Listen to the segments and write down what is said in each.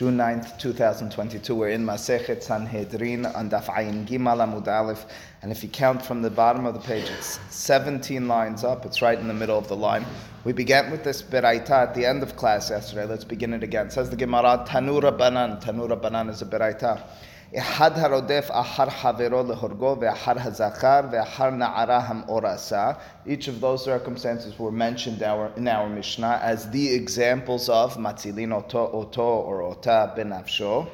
June 9th, 2022. We're in Masechet Sanhedrin on Daf Ayin Gimal Amud Aleph. And if you count from the bottom of the page, it's 17 lines up. It's right in the middle of the line. We began with this Beraita at the end of class yesterday. Let's begin it again. It says the Gemara, Tanu Rabanan. Tanu Rabanan is a Beraita. אחד הרודף אחר חברו להורגו ואחר הזכר ואחר נערה המאורסה. Each of those circumstances were mentioned our, in our Mishnah as the examples of matzilin oto, oto or ota benafsho.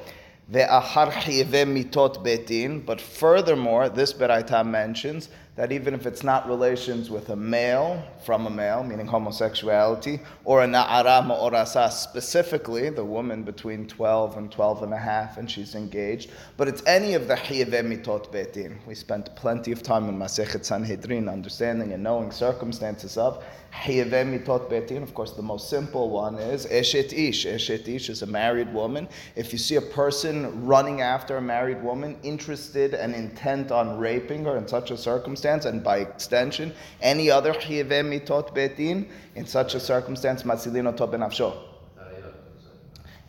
Ve'achar chiyeve mitot betin. But furthermore, this Beraita mentions that even if it's not relations with a male from a male, meaning homosexuality, or a na'ara ma'orasa, specifically the woman between 12 and 12 and a half, and she's engaged, but it's any of the hiyeve mitot betin. We spent plenty of time in Masechet Sanhedrin understanding and knowing circumstances of Of course, the most simple one is eshet ish. Eshet ish is a married woman. If you see a person running after a married woman, interested and intent on raping her in such a circumstance, and by extension, any other chiyeve mitot betin, in such a circumstance, matzilino to benafsho.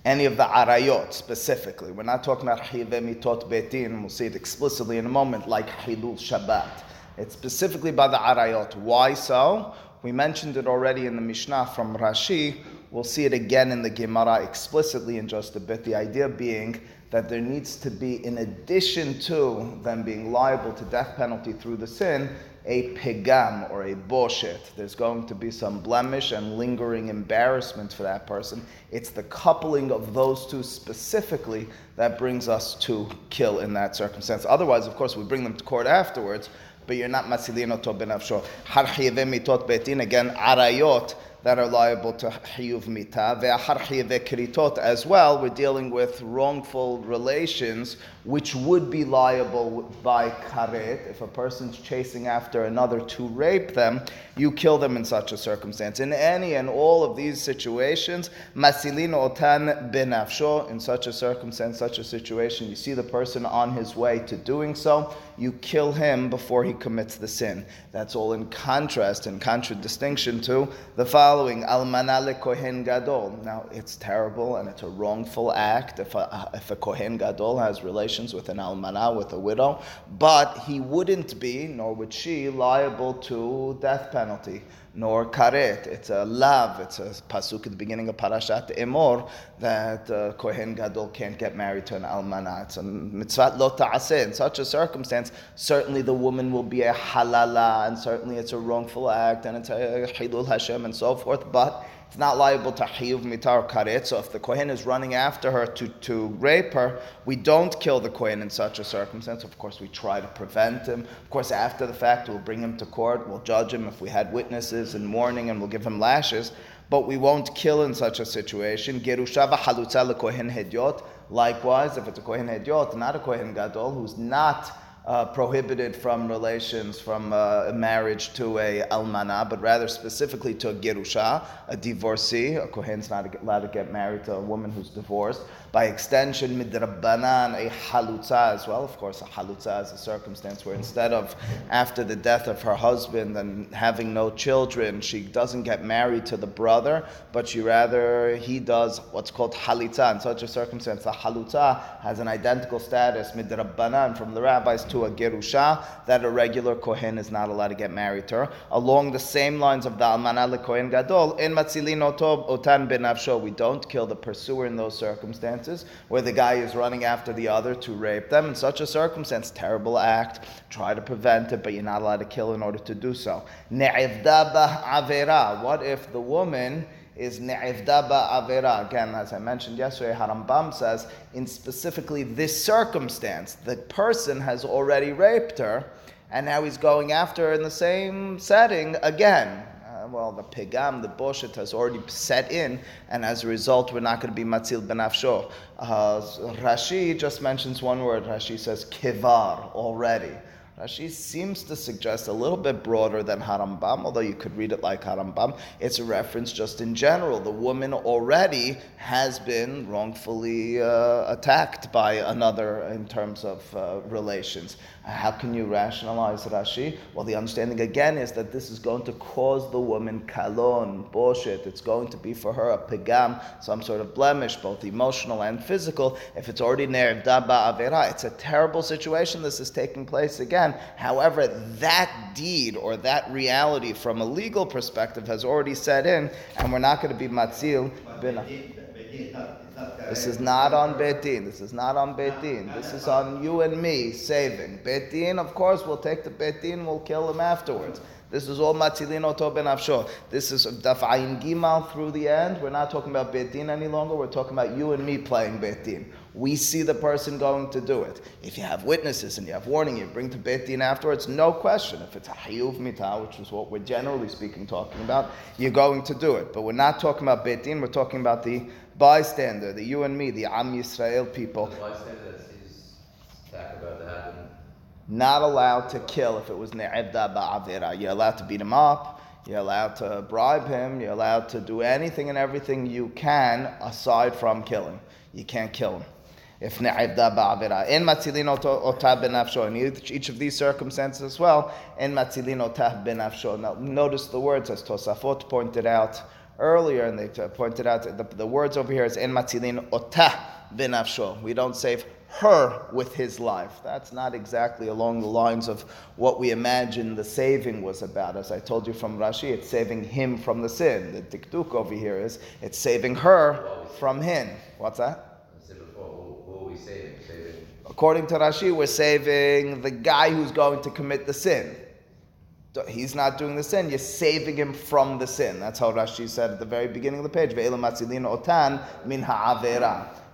Any of the arayot specifically. We're not talking about chiyeve mitot betin, we'll see it explicitly in a moment, like hilul Shabbat. It's specifically by the arayot. Why so? We mentioned it already in the Mishnah from Rashi. We'll see it again in the Gemara explicitly in just a bit. The idea being that there needs to be, in addition to them being liable to death penalty through the sin, a pigam or a boshet. There's going to be some blemish and lingering embarrassment for that person. It's the coupling of those two specifically that brings us to kill in that circumstance. Otherwise, of course, we bring them to court afterwards, but you're not masilino to benafsho. Har mitot betin, again, arayot that are liable to hiyuv mita. Ve'achar kritot as well, we're dealing with wrongful relations which would be liable by karet. If a person's chasing after another to rape them, you kill them in such a circumstance. In any and all of these situations, masilin otan benafsho, in such a circumstance, such a situation, you see the person on his way to doing so, you kill him before he commits the sin. That's all in contrast, in contradistinction to the following, almana le kohen gadol. Now, it's terrible and it's a wrongful act if a, if a kohen gadol has relations with an almana, with a widow, but he wouldn't be, nor would she, liable to death penalty, nor karet. It's a lav, it's a pasuk at the beginning of Parashat Emor that uh, Kohen Gadol can't get married to an almana. It's a mitzvah lo ta'aseh. In such a circumstance, certainly the woman will be a halala, and certainly it's a wrongful act, and it's a hilul Hashem, and so forth, but it's not liable to hiyuv mitar karet. So if the kohen is running after her to, to rape her, we don't kill the kohen in such a circumstance. Of course, we try to prevent him. Of course, after the fact, we'll bring him to court. We'll judge him if we had witnesses and mourning, and we'll give him lashes. But we won't kill in such a situation. Gerushava kohen hedyot. Likewise, if it's a kohen hedyot, not a kohen gadol, who's not uh, prohibited from relations from uh, marriage to a almana, but rather specifically to a gerusha, a divorcee. A kohen's not allowed to get married to a woman who's divorced. By extension, midrabanan, a halutza as well. Of course, a halutza is a circumstance where instead of after the death of her husband and having no children, she doesn't get married to the brother, but she rather, he does what's called halitza. In such a circumstance, the halutza has an identical status, midrabanan, from the rabbis to a gerusha, that a regular kohen is not allowed to get married to her. Along the same lines of the almana kohen gadol, in matzilin otan ben we don't kill the pursuer in those circumstances where the guy is running after the other to rape them. In such a circumstance, terrible act. Try to prevent it, but you're not allowed to kill in order to do so. What if the woman is ne'ivda avera? Again, as I mentioned yesterday, Harambam says in specifically this circumstance, the person has already raped her, and now he's going after her in the same setting again well, the pigam, the boshet has already set in, and as a result, we're not going to be matzil benafsho. Uh, Rashi just mentions one word. Rashi says kivar already. Rashi seems to suggest a little bit broader than Harambam, although you could read it like Harambam. It's a reference just in general. The woman already has been wrongfully uh, attacked by another in terms of uh, relations. How can you rationalize Rashi? Well, the understanding again is that this is going to cause the woman kalon, boshet. It's going to be for her a pegam, some sort of blemish, both emotional and physical. If it's already ne'er daba avera, it's a terrible situation. This is taking place again. However, that deed or that reality from a legal perspective has already set in, and we're not going to be matzil. This is not on Betin. This is not on Betin. This is on you and me saving. Betin, of course, we'll take the Betin, we'll kill him afterwards. This is all Matzilin Oto Ben. This is Daf Ayin Gimal through the end. We're not talking about Betin any longer. We're talking about you and me playing Betin. We see the person going to do it. If you have witnesses and you have warning, you bring to Betin afterwards, no question. If it's a Hayuv Mita, which is what we're generally speaking talking about, you're going to do it. But we're not talking about Betin, we're talking about the bystander, the you and me, the Am Yisrael people. The bystander that about to not allowed to kill if it was ne'ebda ba'avira. You're allowed to beat him up. You're allowed to bribe him. You're allowed to do anything and everything you can aside from killing. You can't kill him. If ne'ebda ba'avira. In matzilin otah benafsho. In each of these circumstances as well, in matzilin otah benafsho. Now notice the words as Tosafot pointed out earlier, and they pointed out the, the words over here is in matzilin otah benafsho. We don't save her with his life. That's not exactly along the lines of what we imagine the saving was about. As I told you from Rashi, it's saving him from the sin. The dikduk over here is it's saving her from him. What's that? According to Rashi, we're saving the guy who's going to commit the sin. He's not doing the sin, you're saving him from the sin. That's how Rashi said at the very beginning of the page.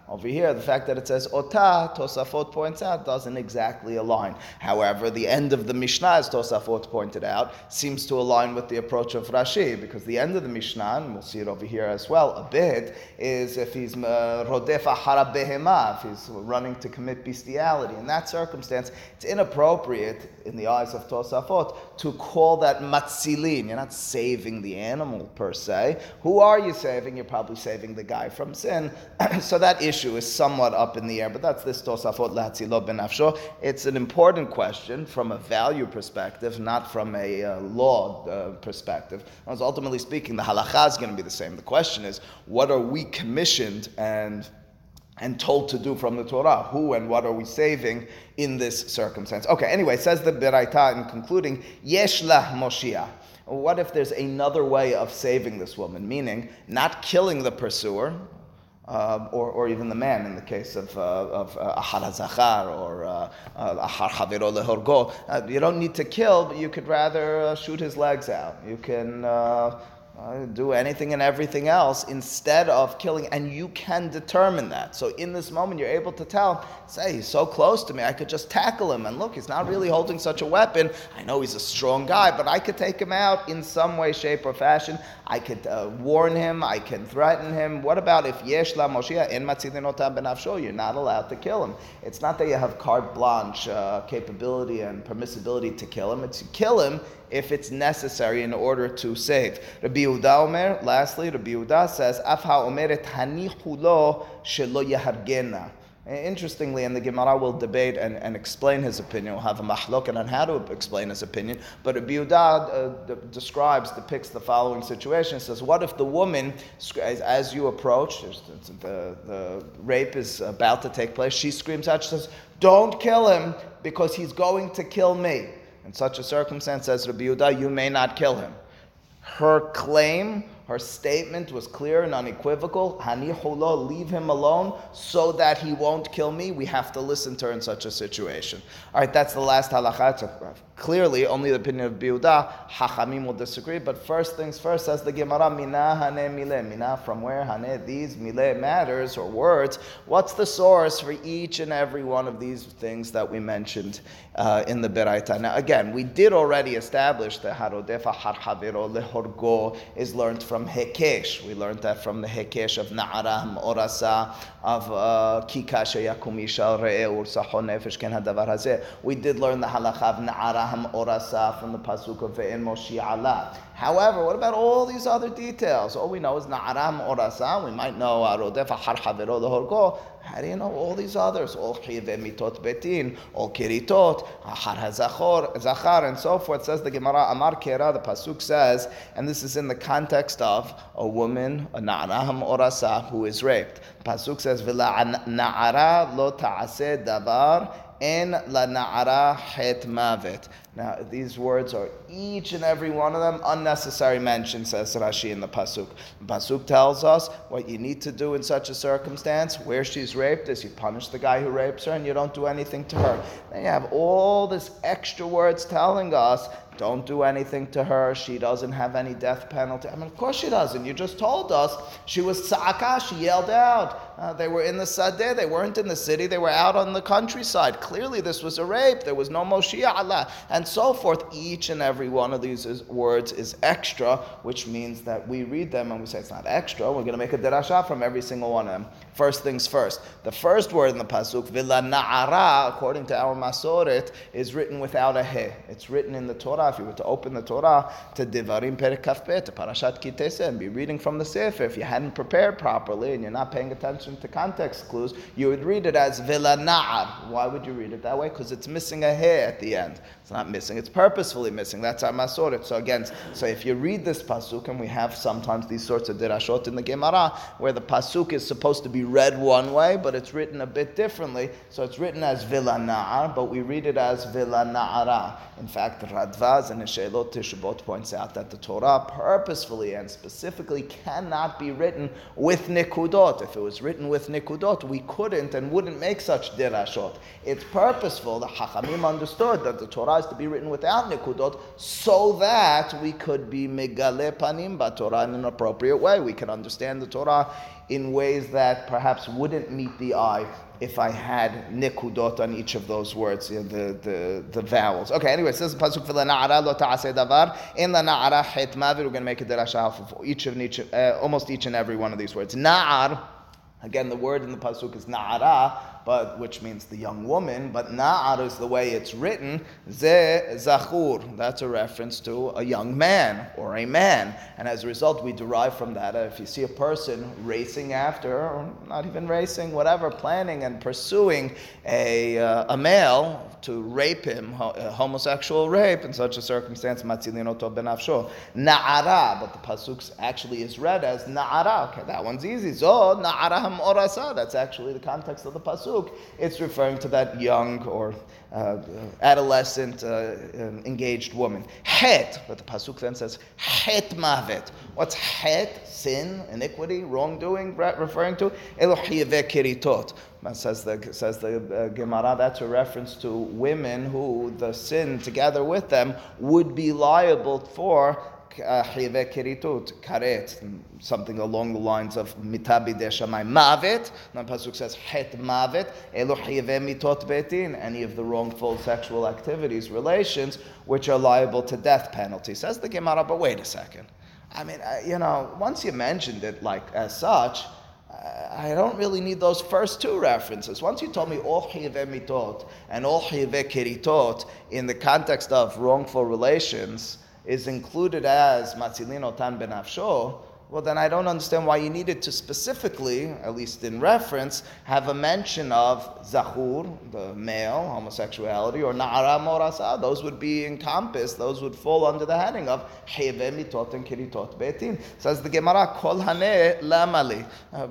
Over here, the fact that it says ota, Tosafot points out, doesn't exactly align. However, the end of the Mishnah, as Tosafot pointed out, seems to align with the approach of Rashi, because the end of the Mishnah, and we'll see it over here as well a bit, is if he's uh, rodefa harabehema, if he's running to commit bestiality. In that circumstance, it's inappropriate in the eyes of Tosafot to call that matzilin. You're not saving the animal per se. Who are you saving? You're probably saving the guy from sin. so that issue issue is somewhat up in the air, but that's this Tosafot Latzilo ben Afsho. It's an important question from a value perspective, not from a uh, law uh, perspective. Because ultimately speaking, the halacha is going to be the same. The question is, what are we commissioned and and told to do from the Torah. Who and what are we saving in this circumstance? Okay, anyway, says the Beraita in concluding, Yeshla Moshiach. What if there's another way of saving this woman? Meaning, not killing the pursuer, uh, or, or even the man in the case of, uh, of uh, or uh, uh, Ahar Haviro Lehorgo. You don't need to kill, but you could rather shoot his legs out. You can uh, do anything and everything else instead of killing, and you can determine that. So in this moment, you're able to tell, say, he's so close to me, I could just tackle him, and look, he's not really holding such a weapon. I know he's a strong guy, but I could take him out in some way, shape, or fashion. I could uh, warn him, I can threaten him. What about if yesh la Moshiach in matzidinotam benafsho? You're not allowed to kill him. It's not that you have carte blanche uh, capability and permissibility to kill him. It's you kill him if it's necessary in order to save. Rabbi Yehuda Omer, lastly, Rabbi Yehuda says, Af ha'omeret hanichu lo shelo yahargena. Interestingly, and the Gemara will debate and, and explain his opinion. We'll have a mahlokan on how to explain his opinion. But Rabbi Yehuda uh, describes, depicts the following situation. He says, What if the woman, as, as you approach, the, the rape is about to take place, she screams out, she says, Don't kill him because he's going to kill me. In such a circumstance, says Rabbi Yehuda, you may not kill him. Her claim her statement was clear and unequivocal. Hanihulo, leave him alone so that he won't kill me. We have to listen to her in such a situation. All right, that's the last halacha. Clearly, only the opinion of Biuda. Hachamim will disagree. But first things first, says the Gemara, Mina hane mile. Mina, from where hane, these mile matters or words. What's the source for each and every one of these things that we mentioned uh, in the Beraita? Now, again, we did already establish that Harodefa har havero lehorgo is learned from from Hekesh. We learned that from the Hekesh of Na'ara Orasa, of uh, Kikasha Yakumisha Re'e Ursa Nefesh. We did learn the halacha of Na'ara Orasa from the Pasuk of Ve'en Moshi Allah. However, what about all these other details? All we know is Na'aram Orasa. We might know Arodef Har Havero the Horgo. How do you know all these others? All chive mitot betin, all kiritot, har hazachor, zachar, and so forth. Says the Gemara, Amar Kera, the pasuk says, and this is in the context of a woman, a na'araham orasa, who is raped. Pasuk says, "V'la na'ara lo ta'aseh davar." En la na'ara het mavet. Now, these words are each and every one of them unnecessary mention, says Rashi in the Pasuk. Pasuk tells us what you need to do in such a circumstance, where she's raped, is you punish the guy who rapes her and you don't do anything to her. Then you have all this extra words telling us don't do anything to her. She doesn't have any death penalty. I mean, of course she doesn't. You just told us she was tzaka. She yelled out. Uh, they were in the sadeh. They weren't in the city. They were out on the countryside. Clearly, this was a rape. There was no Moshiach and so forth. Each and every one of these is, words is extra, which means that we read them and we say it's not extra. We're going to make a derasha from every single one of them. First things first. The first word in the pasuk, villa na'ara, according to our masoret, is written without a he. It's written in the Torah. If you were to open the Torah to Devarim Perikafpe, to Parashat Ki Tetze, and be reading from the Sefer, if you hadn't prepared properly and you're not paying attention to context clues, you would read it as villa na'ar. Why would you read it that way? Because it's missing a he at the end. It's not missing. It's purposefully missing. That's our masoret. So again, so if you read this pasuk, and we have sometimes these sorts of dirashot in the Gemara, where the pasuk is supposed to be read one way, but it's written a bit differently. So it's written as villa na'ar, but we read it as villa na'ara. In fact, Radvaz and Eshelot Tishabot points out that the Torah purposefully and specifically cannot be written with nikudot. If it was written with nikudot, we couldn't and wouldn't make such dirashot. It's purposeful. The Hachamim understood that the Torah Torah is to be written without nikudot, so that we could be megale panim Torah in an appropriate way. We can understand the Torah in ways that perhaps wouldn't meet the eye if I had nikudot on each of those words, you know, the, the, the vowels. Okay, anyway, it says pasuk for the na'ara lo davar. In the na'ara het mavir, we're going to make a derasha for each of each, uh, almost each and every one of these words. Na'ar, again, the word in the pasuk is na'ara, but which means the young woman, but na'ar is the way it's written, ze zachur. That's a reference to a young man or a man. And as a result, we derive from that, if you see a person racing after, or not even racing, whatever, planning and pursuing a, uh, a male to rape him, uh, homosexual rape, in such a circumstance, matzilinoto benafsho. Na'ara, but the pasuk actually is read as na'ara. Okay, that one's easy. So, na'ara ham orasa. That's actually the context of the pasuk pasuk, it's referring to that young or uh, adolescent uh, um, engaged woman. Het, but the pasuk then says het mavet. What's het? Sin, iniquity, wrongdoing, referring to elohive kiritot. Says the says the uh, Gemara. That's a reference to women who the sin together with them would be liable for karet, something along the lines of mitabi de shamay mavet. The pasuk says het mavet chive mitot betin. Any of the wrongful sexual activities, relations, which are liable to death penalty. Says the Gemara. But wait a second. I mean, uh, you know, once you mentioned it like as such. Uh, I don't really need those first two references. Once you told me all chive mitot and all chive kiritot in the context of wrongful relations, is included as matzilin otan benafsho, well, then I don't understand why you needed to specifically, at least in reference, have a mention of zahur, the male, homosexuality, or na'ara morasa. Those would be encompassed, those would fall under the heading of heve mitot and kiritot betin. Says the Gemara, kol hane lamali. Uh,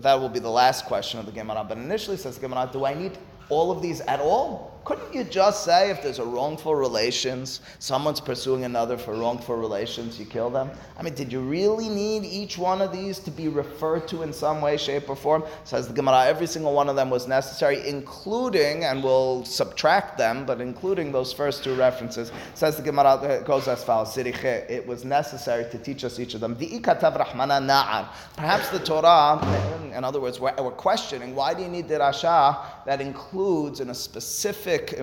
that will be the last question of the Gemara. But initially, says the Gemara, do I need all of these at all? Couldn't you just say if there's a wrongful relations, someone's pursuing another for wrongful relations, you kill them? I mean, did you really need each one of these to be referred to in some way, shape, or form? Says the Gemara, every single one of them was necessary, including, and we'll subtract them, but including those first two references. Says the Gemara, it goes as follows, it was necessary to teach us each of them. Perhaps the Torah, in other words, we're, we're questioning, why do you need dirasha that includes in a specific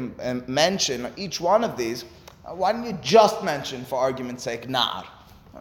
mention each one of these, uh, why don't you just mention, for argument's sake, nar?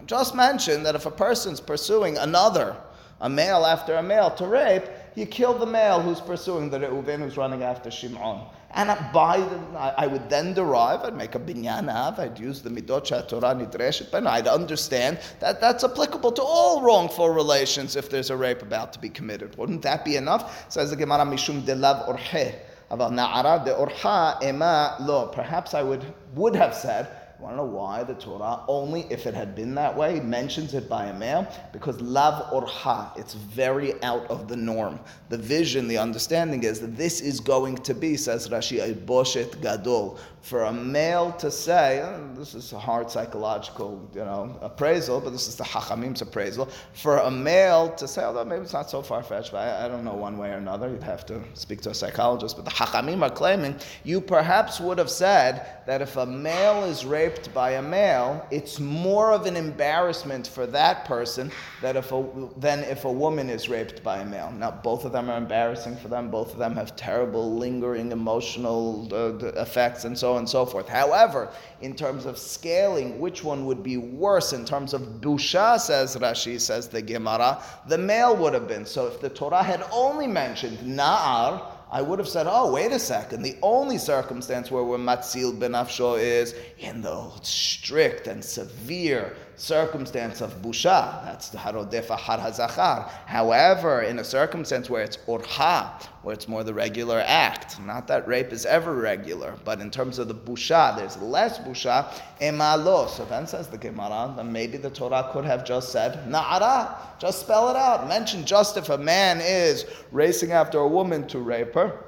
Just mention that if a person's pursuing another, a male after a male to rape, you kill the male who's pursuing the Reuven who's running after Shimon. And by I, would then derive, I'd make a binyan av, I'd use the midot Torah nidreshet, but I'd understand that that's applicable to all wrongful relations if there's a rape about to be committed. Wouldn't that be enough? Says the Gemara, mishum delav orhe. About na'ara de orha ema lo. Perhaps I would, would have said, want to know why the Torah only, if it had been that way, mentions it by a male? Because lav orha, it's very out of the norm. The vision, the understanding is that this is going to be, says Rashi, a boshet gadol, for a male to say, oh, this is a hard psychological, you know, appraisal, but this is the Hachamim's appraisal. For a male to say, although maybe it's not so far fetched, but I, I, don't know one way or another. You'd have to speak to a psychologist. But the Hachamim are claiming you perhaps would have said that if a male is raped by a male, it's more of an embarrassment for that person that if a, than if a woman is raped by a male. Now, both of them are embarrassing for them. Both of them have terrible, lingering emotional uh, effects and so on and so forth. However, in terms of scaling, which one would be worse in terms of busha, says Rashi, says the Gemara, the male would have been. So if the Torah had only mentioned na'ar, I would have said, oh, wait a second. The only circumstance where we're matzil benafsho is in the strict and severe circumstance of busha. That's the harodefa har hazachar. However, in a circumstance where it's orha, where it's more the regular act, not that rape is ever regular, but in terms of the busha, there's less busha, emalo. So then says the Gemara, then maybe the Torah could have just said na'ara, just spell it out. Mention just if a man is racing after a woman to rape her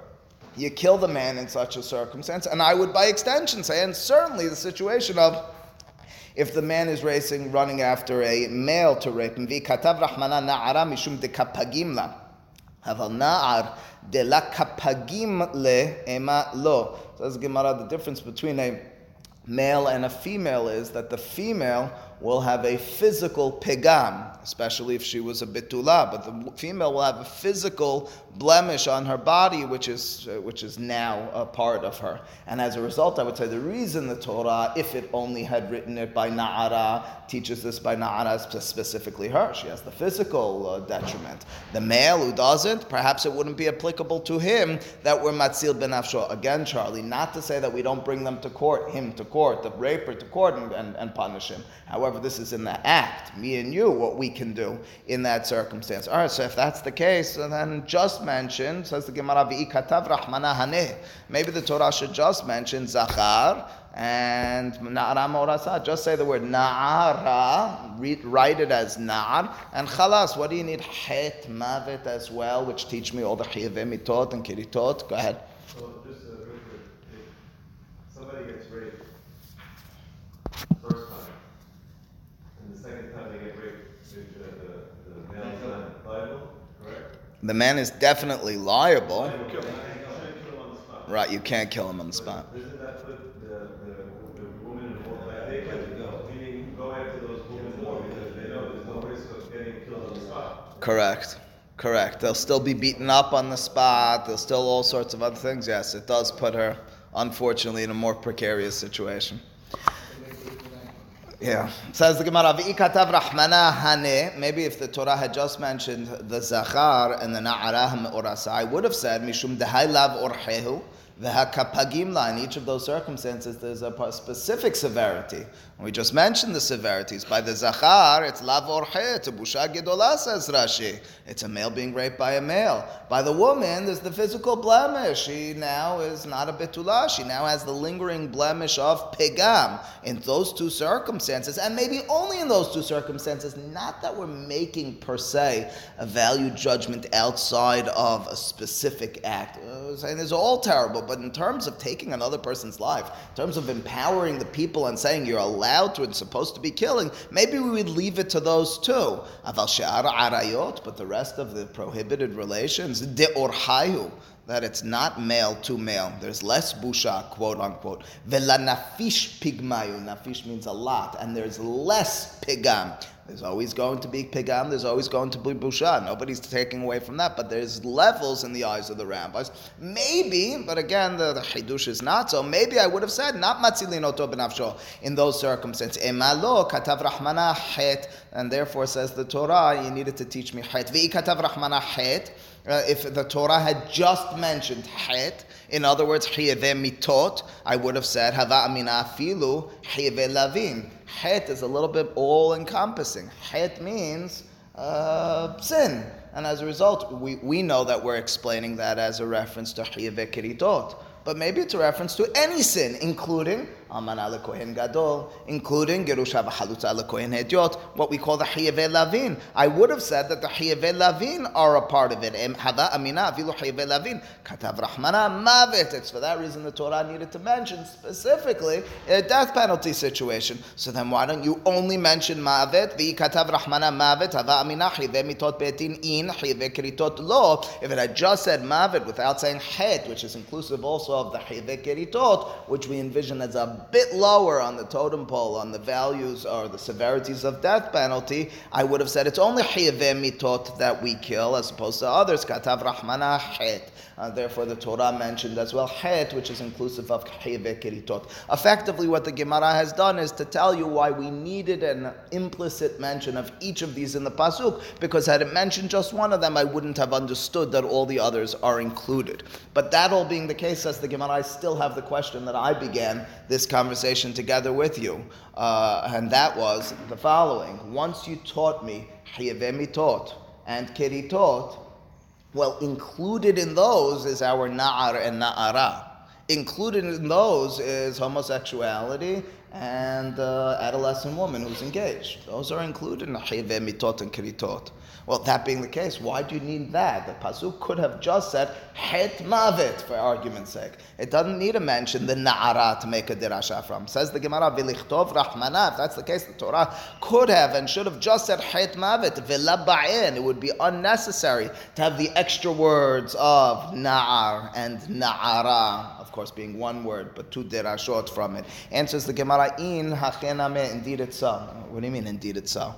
you kill the man in such a circumstance, and I would by extension say, and certainly the situation of if the man is racing, running after a male to rape him. V'katav Rahmana na'ara mishum dekapagim la. Aval na'ar de la kapagim le ema lo. Says Gemara, the difference between a male and a female is that the female will have a physical pegam, especially if she was a bitula, but the female will have a physical blemish on her body, which is, uh, which is now a part of her. And as a result, I would say the reason the Torah, if it only had written it by Na'ara, teaches this by Na'ara, specifically her. She has the physical uh, detriment. The male who doesn't, perhaps it wouldn't be applicable to him that we're Matzil ben Afsho. Again, Charlie, not to say that we don't bring them to court, him to court, the raper to court, and, and, and punish him. However, this is in the act, me and you, what we can do in that circumstance. All right, so if that's the case, then just mention, says the Gemara, haneh. Maybe the Torah should just mention zachar and na'ara morasa. Just say the word na'ara, read, write it as na'ar, and chalas. What do you need? Het mavet as well, which teach me all the chiyavim mitot and kiritot. Go ahead. So just uh, real quick, if somebody gets raped first time, and the second time they get raped, the, the, the male is not liable, correct? The man is definitely liable. Right, you can't kill him on the spot. There's. Correct. Correct. They'll still be beaten up on the spot. There'll still all sorts of other things. Yes, it does put her, unfortunately, in a more precarious situation. Yeah. Says the Gemara, V'ikatav. Maybe if the Torah had just mentioned the Zachar and the Na'arah Orasa, I would have said, Mishum Dehailav Orhehu. The hakapagimla, in each of those circumstances, there's a specific severity. We just mentioned the severities. By the Zachar, it's lavorche, it's a busha gedola, says Rashi. It's a male being raped by a male. By the woman, there's the physical blemish. She now is not a betula. She now has the lingering blemish of pegam. In those two circumstances, and maybe only in those two circumstances, not that we're making per se a value judgment outside of a specific act. Uh, saying it's all terrible, but in terms of taking another person's life, in terms of empowering the people and saying you're allowed to and supposed to be killing, maybe we would leave it to those two. But the rest of the prohibited relations, de orhayu, that it's not male to male. There's less busha, quote unquote. Vela nafish pigmayu. Nafish means a lot, and there's less pigam. There's always going to be pigam. There's always going to be busha. Nobody's taking away from that. But there's levels in the eyes of the rabbis. Maybe, but again, the, the chidush is not so. Maybe I would have said not matzilin oto benafsho in those circumstances. Emalo katav rahmana het, and therefore says the Torah, you needed to teach me het. Vi katav rahmana het. Uh, if the Torah had just mentioned het, in other words, chiyeve mitot, I would have said hava amina afilu chiyeve lavin. Het is a little bit all encompassing. Het means uh, sin. And as a result, we, we know that we're explaining that as a reference to chiyeve kiritot. But maybe it's a reference to any sin, including Amana Kohen Gadol, including Gerusha V'Halutza Kohen Hediot, what we call the Chiyave Lavin. I would have said that the Chiyave Lavin are a part of it. Hava Amina Avilu Chiyave Lavin. Katav Rahmana Mavet. It's for that reason the Torah needed to mention specifically a death penalty situation. So then why don't you only mention Mavet? Vi Katav Rahmana Mavet. Hava Amina Chiyave Mitot Betin In Chiyave Keritot Lo. If it had just said Mavet without saying Het, which is inclusive also of the Chiyave Keritot, which we envision as a bit lower on the totem pole on the values or the severities of death penalty, I would have said it's only chiyaveh mitot that we kill as opposed to others. Katav rahmana het. Uh, therefore, the Torah mentioned as well het, which is inclusive of chiyaveh kiritot. Effectively, what the Gemara has done is to tell you why we needed an implicit mention of each of these in the pasuk, because had it mentioned just one of them, I wouldn't have understood that all the others are included. But that all being the case, as the Gemara, I still have the question that I began this conversation together with you, uh, and that was the following: Once you taught me taught and kiritot, well, included in those is our na'ar and na'ara. Included in those is homosexuality and uh, adolescent woman who's engaged. Those are included in mitot and kiritot. Well, that being the case, why do you need that? The pasuk could have just said het mavet for argument's sake. It doesn't need to mention the na'ara to make a dirasha from. Says the Gemara v'lichtov rahmana. If that's the case, the Torah could have and should have just said het mavet v'laba'in. It would be unnecessary to have the extra words of na'ar and na'ara. Of course, being one word, but two dirashot from it. Answers the Gemara in hachename. Indeed, it's so. What do you mean? Indeed, it's so.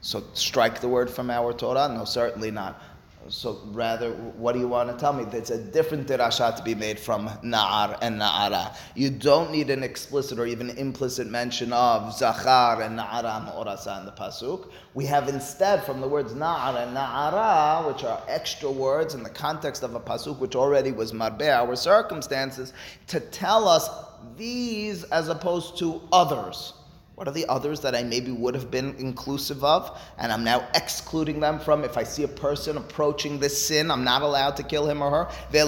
So strike the word from our Torah? No, certainly not. So rather, what do you want to tell me? There's a different dirasha to be made from na'ar and na'ara. You don't need an explicit or even implicit mention of zachar and na'ara ma'orasa in the pasuk. We have instead from the words na'ar and na'ara, which are extra words in the context of a pasuk which already was marbe, our circumstances, to tell us these as opposed to others. What are the others that I maybe would have been inclusive of? And I'm now excluding them from if I see a person approaching this sin, I'm not allowed to kill him or her. We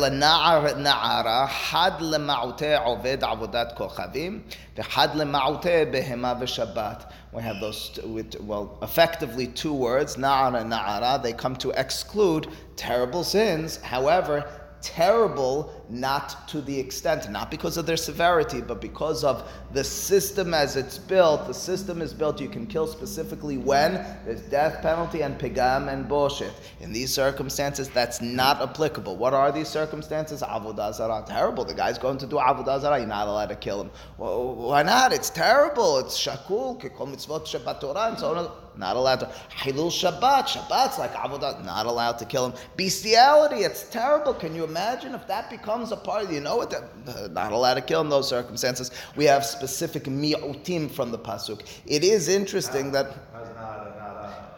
have those, with, well, effectively two words, na'ara, na'ara. They come to exclude terrible sins. However, terrible not to the extent, not because of their severity, but because of the system as it's built. The system is built, you can kill specifically when there's death penalty and pigam and boshet. In these circumstances, that's not applicable. What are these circumstances? Avodah zarah. Terrible. The guy's going to do avodah zarah. You're not allowed to kill him. Well, why not? It's terrible. It's shakul, kikol mitzvot shabbat Torah, and so on. Not allowed to. Hilul Shabbat. Shabbat's like avodah. Not allowed to kill him. Bestiality. It's terrible. Can you imagine if that becomes a part of you know what? Uh, not allowed to kill in those circumstances. We have specific mi'utim from the pasuk. It is interesting that uh,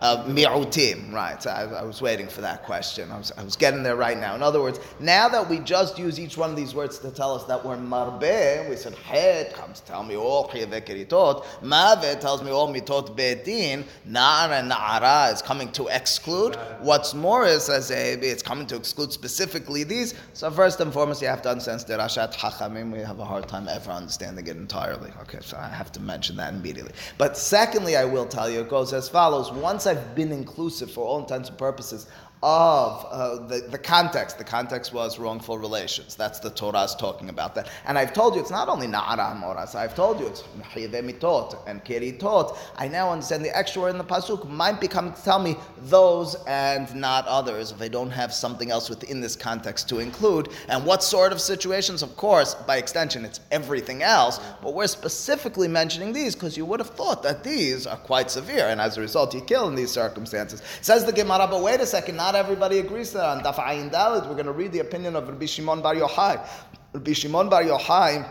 mi'utim, right? I, I, was waiting for that question. I was, I was getting there right now. In other words, now that we just use each one of these words to tell us that we're marbe, we said het comes tell me all chiyevekeritot, mave tells me all mitot betin, nar and na'ara is coming to exclude. What's more is as a it's coming to exclude specifically these. So first and foremost, you have to understand the Rashat Hachamim. We have a hard time ever understanding it entirely. Okay, so I have to mention that immediately. But secondly, I will tell you, it goes as follows: Once I I've been inclusive for all intents and purposes of uh, the, the context. The context was wrongful relations. That's the Torah's talking about that. And I've told you it's not only Na'ara Moras. I've told you it's Mitot and Kiritot. I now understand the extra word in the Pasuk might become to tell me those and not others if I don't have something else within this context to include. And what sort of situations? Of course, by extension, it's everything else. But we're specifically mentioning these because you would have thought that these are quite severe. And as a result, you kill in these circumstances. Says the Gemara, but wait a second, not everybody agrees to that. On Daf Dalit, we're going to read the opinion of Rabbi Shimon Bar Yochai. Rabbi Shimon Bar Yochai,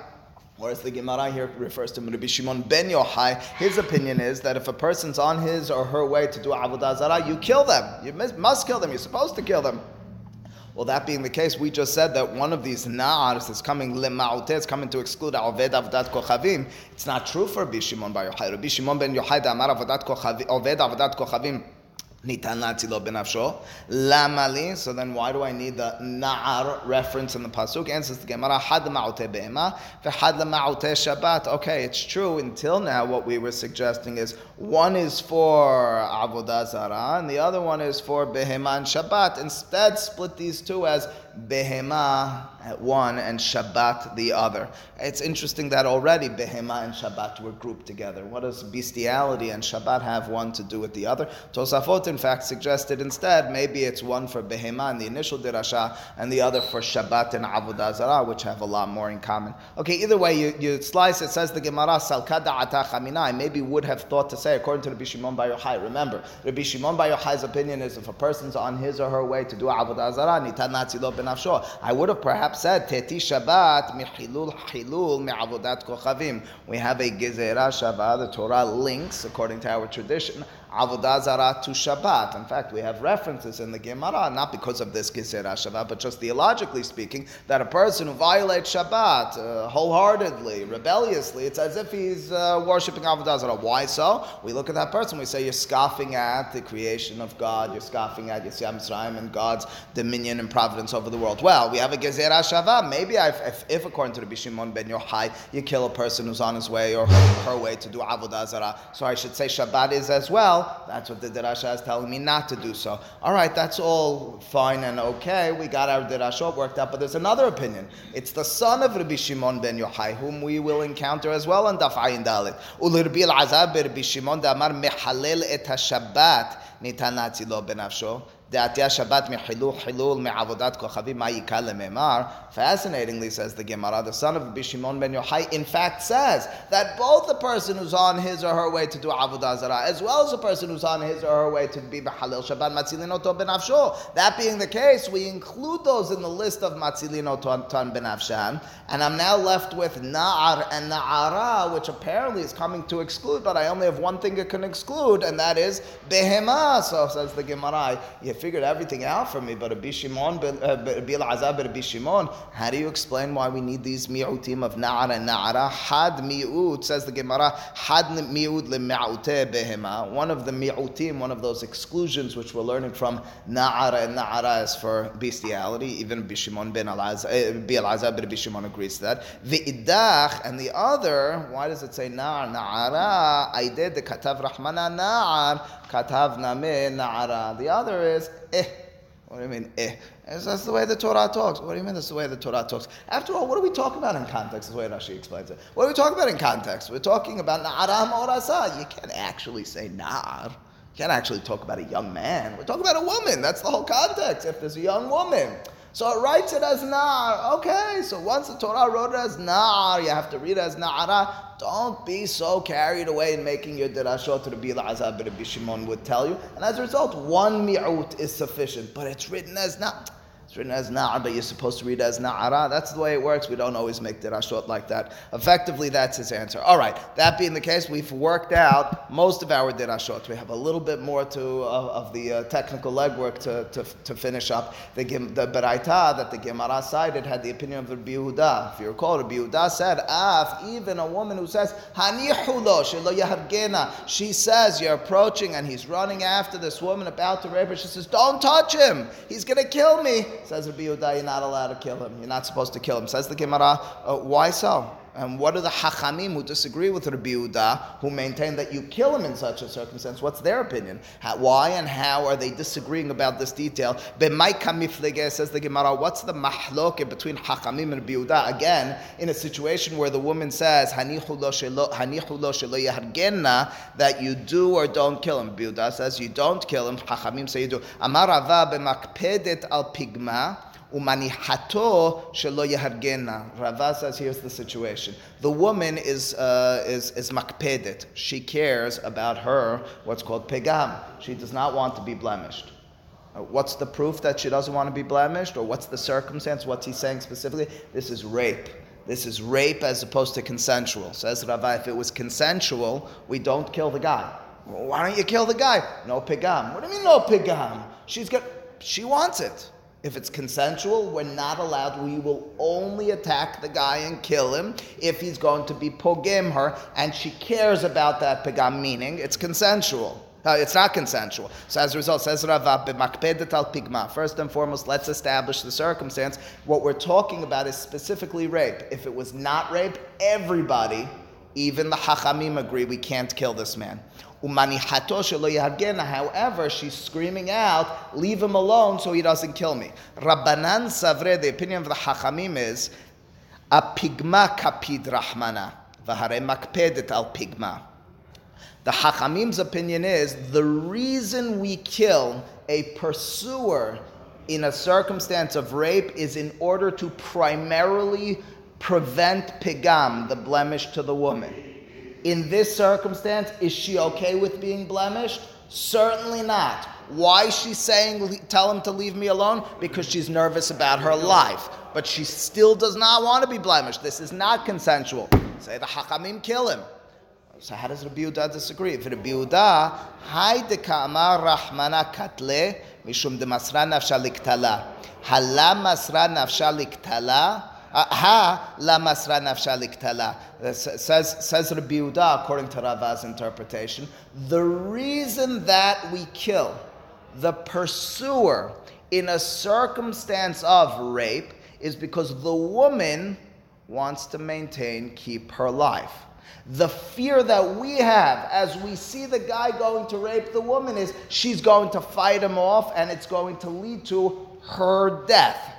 Whereas the Gemara here refers to Rabbi Shimon ben Yochai, his opinion is that if a person's on his or her way to do Avodah Zarah, you kill them. You must kill them. You're supposed to kill them. Well, that being the case, we just said that one of these na'ars is coming lema'ute, it's coming to exclude aved avodat kochavim. It's not true for Rabbi Shimon ben Yochai. Rabbi Shimon ben Yochai, the amar avodat kochavim, aved avodat kochavim, so then why do I need the Na'ar reference in the Pasuk? Answers the Gemara, Had ma'oteh be'ema, ve'had ma'oteh Shabbat. Okay, it's true. Until now, what we were suggesting is one is for avodah zara and the other one is for behema and Shabbat. Instead, split these two as behema at one and Shabbat the other. It's interesting that already behema and Shabbat were grouped together. What does bestiality and Shabbat have one to do with the other? Tosafot, in fact, suggested instead maybe it's one for behema in the initial dirasha and the other for Shabbat and Avodah Zarah, which have a lot more in common. Okay, either way, you, you slice it, says the Gemara, Salkada I maybe would have thought to say, according to Rabbi Shimon Bar Yochai, remember, Rabbi Shimon Bar Yochai's opinion is if a person's on his or her way to do Avodah Zarah, nitan benafsho. I would have perhaps said Teti Shabbat michilul chilul mi'avodat kochavim. We have a gezerah shavah. The Torah links, according to our tradition, Avodah to Shabbat. In fact, we have references in the Gemara, not because of this Gezerah Shavah, but just theologically speaking, that a person who violates Shabbat uh, wholeheartedly, rebelliously, it's as if he's uh, worshipping Avodah Zarah. Why so? We look at that person, we say you're scoffing at the creation of God, you're scoffing at Yetziat Mitzrayim and God's dominion and providence over the world. Well, we have a Gezerah Shavah. Maybe if, if, according to Rabbi Shimon ben Yochai, you kill a person who's on his way or her, her way to do Avodah Zarah, so I should say Shabbat is as well that's what the Dirasha is telling me not to do so. All right, that's all fine and okay. We got our Dirashot worked out, but there's another opinion. It's the son of Rabbi Shimon ben Yochai, whom we will encounter as well in Daf Ayin Dalit. Ulirbi al-Azab Rabbi Shimon damar mehalel et ha-Shabbat nitan lo benafsho. Fascinatingly, says the Gemara, the son of Bishimon ben Yochai, in fact says that both the person who's on his or her way to do Avodah Zarah, as well as the person who's on his or her way to be B'Halil Shabbat Matzilinoto ben That being the case, we include those in the list of Matzilinoto tan ben and I'm now left with Na'ar and Na'ara, which apparently is coming to exclude, but I only have one thing it can exclude, and that is Behema. So says the Gemara, you figured everything out for me, but Rabbi Shimon, uh, Rabbi Azab, Rabbi Shimon, how do you explain why we need these mi'utim of Na'ara and Na'ara? Had mi'ut, says the Gemara, had mi'ut le behema. One of the mi'utim, one of those exclusions which we're learning from Na'ara and Na'ara is for bestiality. Even Rabbi Shimon ben Elazar, eh, Rabbi Shimon agrees to that. V'idach, and the other, why does it say na'ar? Na'ara, I did the katav rahmana na'ar, katav name na'ara. The other is eh. What do you mean, eh? That's the way the Torah talks. What do you mean that's the way the Torah talks? After all, what are we talking about in context? Is the way Rashi explains it. What are we talking about in context? We're talking about na'aram orasa. You can't actually say na'ar. You can't actually talk about a young man. We're talking about a woman. That's the whole context. If there's a young woman. So it writes it as Nar. Okay, so once the Torah wrote it as Nar, you have to read it as Na'ara. Don't be so carried away in making your dirashot Bil Azab Rabbi Shimon would tell you. And as a result, one mi'ut is sufficient, but it's written as Nar. It's written as Na'ar, but you're supposed to read as Na'ara. That's the way it works. We don't always make dirashot like that. Effectively, that's his answer. All right, that being the case, we've worked out most of our dirashot. We have a little bit more to of, of the uh, technical legwork to, to, to finish up. The, the Beraita that the Gemara cited had the opinion of the Yehuda. If you recall, Rabbi Yehuda said, Af, even a woman who says, Hanichulo, she says, you're approaching and he's running after this woman about to rape her. She says, don't touch him. He's going to kill me. Says Rabbi Yehuda, you're not allowed to kill him. You're not supposed to kill him. Says the Gemara, uh, why so? And what are the Hachamim who disagree with Rabbi Yehuda, who maintain that you kill him in such a circumstance? What's their opinion? How, why and how are they disagreeing about this detail? says the Gemara, what's the mahloke between Hachamim and Rabbi Yehuda? Again, in a situation where the woman says, Hanichu lo yahargenna, that you do or don't kill him. Rabbi Yehuda says you don't kill him. Hachamim say you do. Amar al pigma. Umanihato shelo yahargena. Rava says, here's the situation. The woman is, uh, is, is makpedet. She cares about her, what's called pegam. She does not want to be blemished. Uh, what's the proof that she doesn't want to be blemished? Or what's the circumstance? What's he saying specifically? This is rape. This is rape as opposed to consensual. Says Rava, if it was consensual, we don't kill the guy. Why don't you kill the guy? No pigam. What do you mean no pigam? She's got, she wants it. If it's consensual, we're not allowed. We will only attack the guy and kill him if he's going to be pogim her, and she cares about that pagam, meaning it's consensual. Uh, it's not consensual. So as a result, says Rava, pigma. First and foremost, let's establish the circumstance. What we're talking about is specifically rape. If it was not rape, everybody, even the hachamim agree we can't kill this man. However, she's screaming out, leave him alone so he doesn't kill me. Rabbanan Savre, the opinion of the Hachamim is, a pigma kapid rahmana, v'hare makpedet al pigma. The Hachamim's opinion is, the reason we kill a pursuer in a circumstance of rape is in order to primarily prevent pigam, the blemish to the woman. In this circumstance, is she okay with being blemished? Certainly not. Why is she saying, tell him to leave me alone? Because she's nervous about her life. But she still does not want to be blemished. This is not consensual. Say the Hachamim kill him. So how does Rabbi Yehuda disagree? If Rabbi Yehuda, hay de ka'amar rahmana katle, mishum de masra nafsha liktala. Hala masra nafsha liktala, Ha la masra nafsha liktala. Uh, says says Rabbi Yehuda, according to Rava's interpretation, the reason that we kill the pursuer in a circumstance of rape is because the woman wants to maintain, keep her life. The fear that we have as we see the guy going to rape the woman is she's going to fight him off and it's going to lead to her death.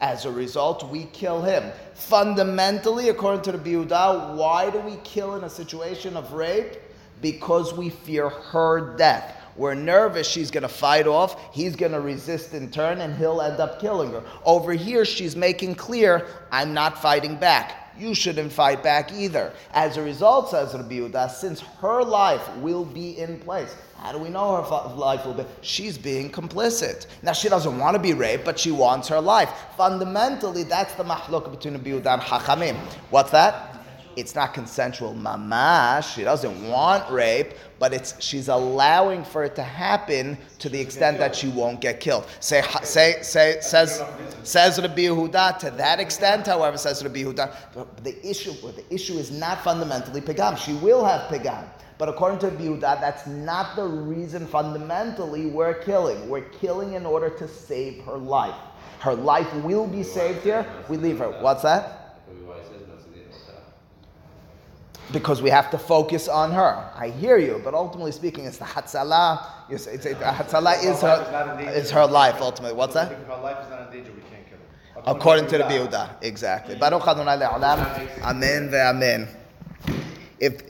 As a result, we kill him. Fundamentally, according to the Biuda, why do we kill in a situation of rape? Because we fear her death. We're nervous she's going to fight off, he's going to resist in turn, and he'll end up killing her. Over here, she's making clear, I'm not fighting back you shouldn't fight back either. As a result, says Rabbi Yehuda, since her life will be in place, how do we know her life will be? She's being complicit. Now, she doesn't want to be raped, but she wants her life. Fundamentally, that's the mahluk between Rabbi Yehuda and Hachamim. What's that? It's not consensual mamash. She doesn't want rape, but it's she's allowing for it to happen to the extent that she won't get killed. Say, say, say, says, says Rabbi Yehuda. To that extent, however, says Rabbi Yehuda. The issue, the issue is not fundamentally pigam. She will have pigam. But according to Rabbi Yehuda, that's not the reason fundamentally we're killing. We're killing in order to save her life. Her life will be saved here. We leave her. What's that? Because we have to focus on her. I hear you, but ultimately speaking, it's the Hatzalah. It's, it's, it's, Hatzalah is her, is her life ultimately. What's that? If her life is not in danger, we can't kill her. According to the Biuda, exactly. Baruch Adonai Le'olam. Amen ve'amen. If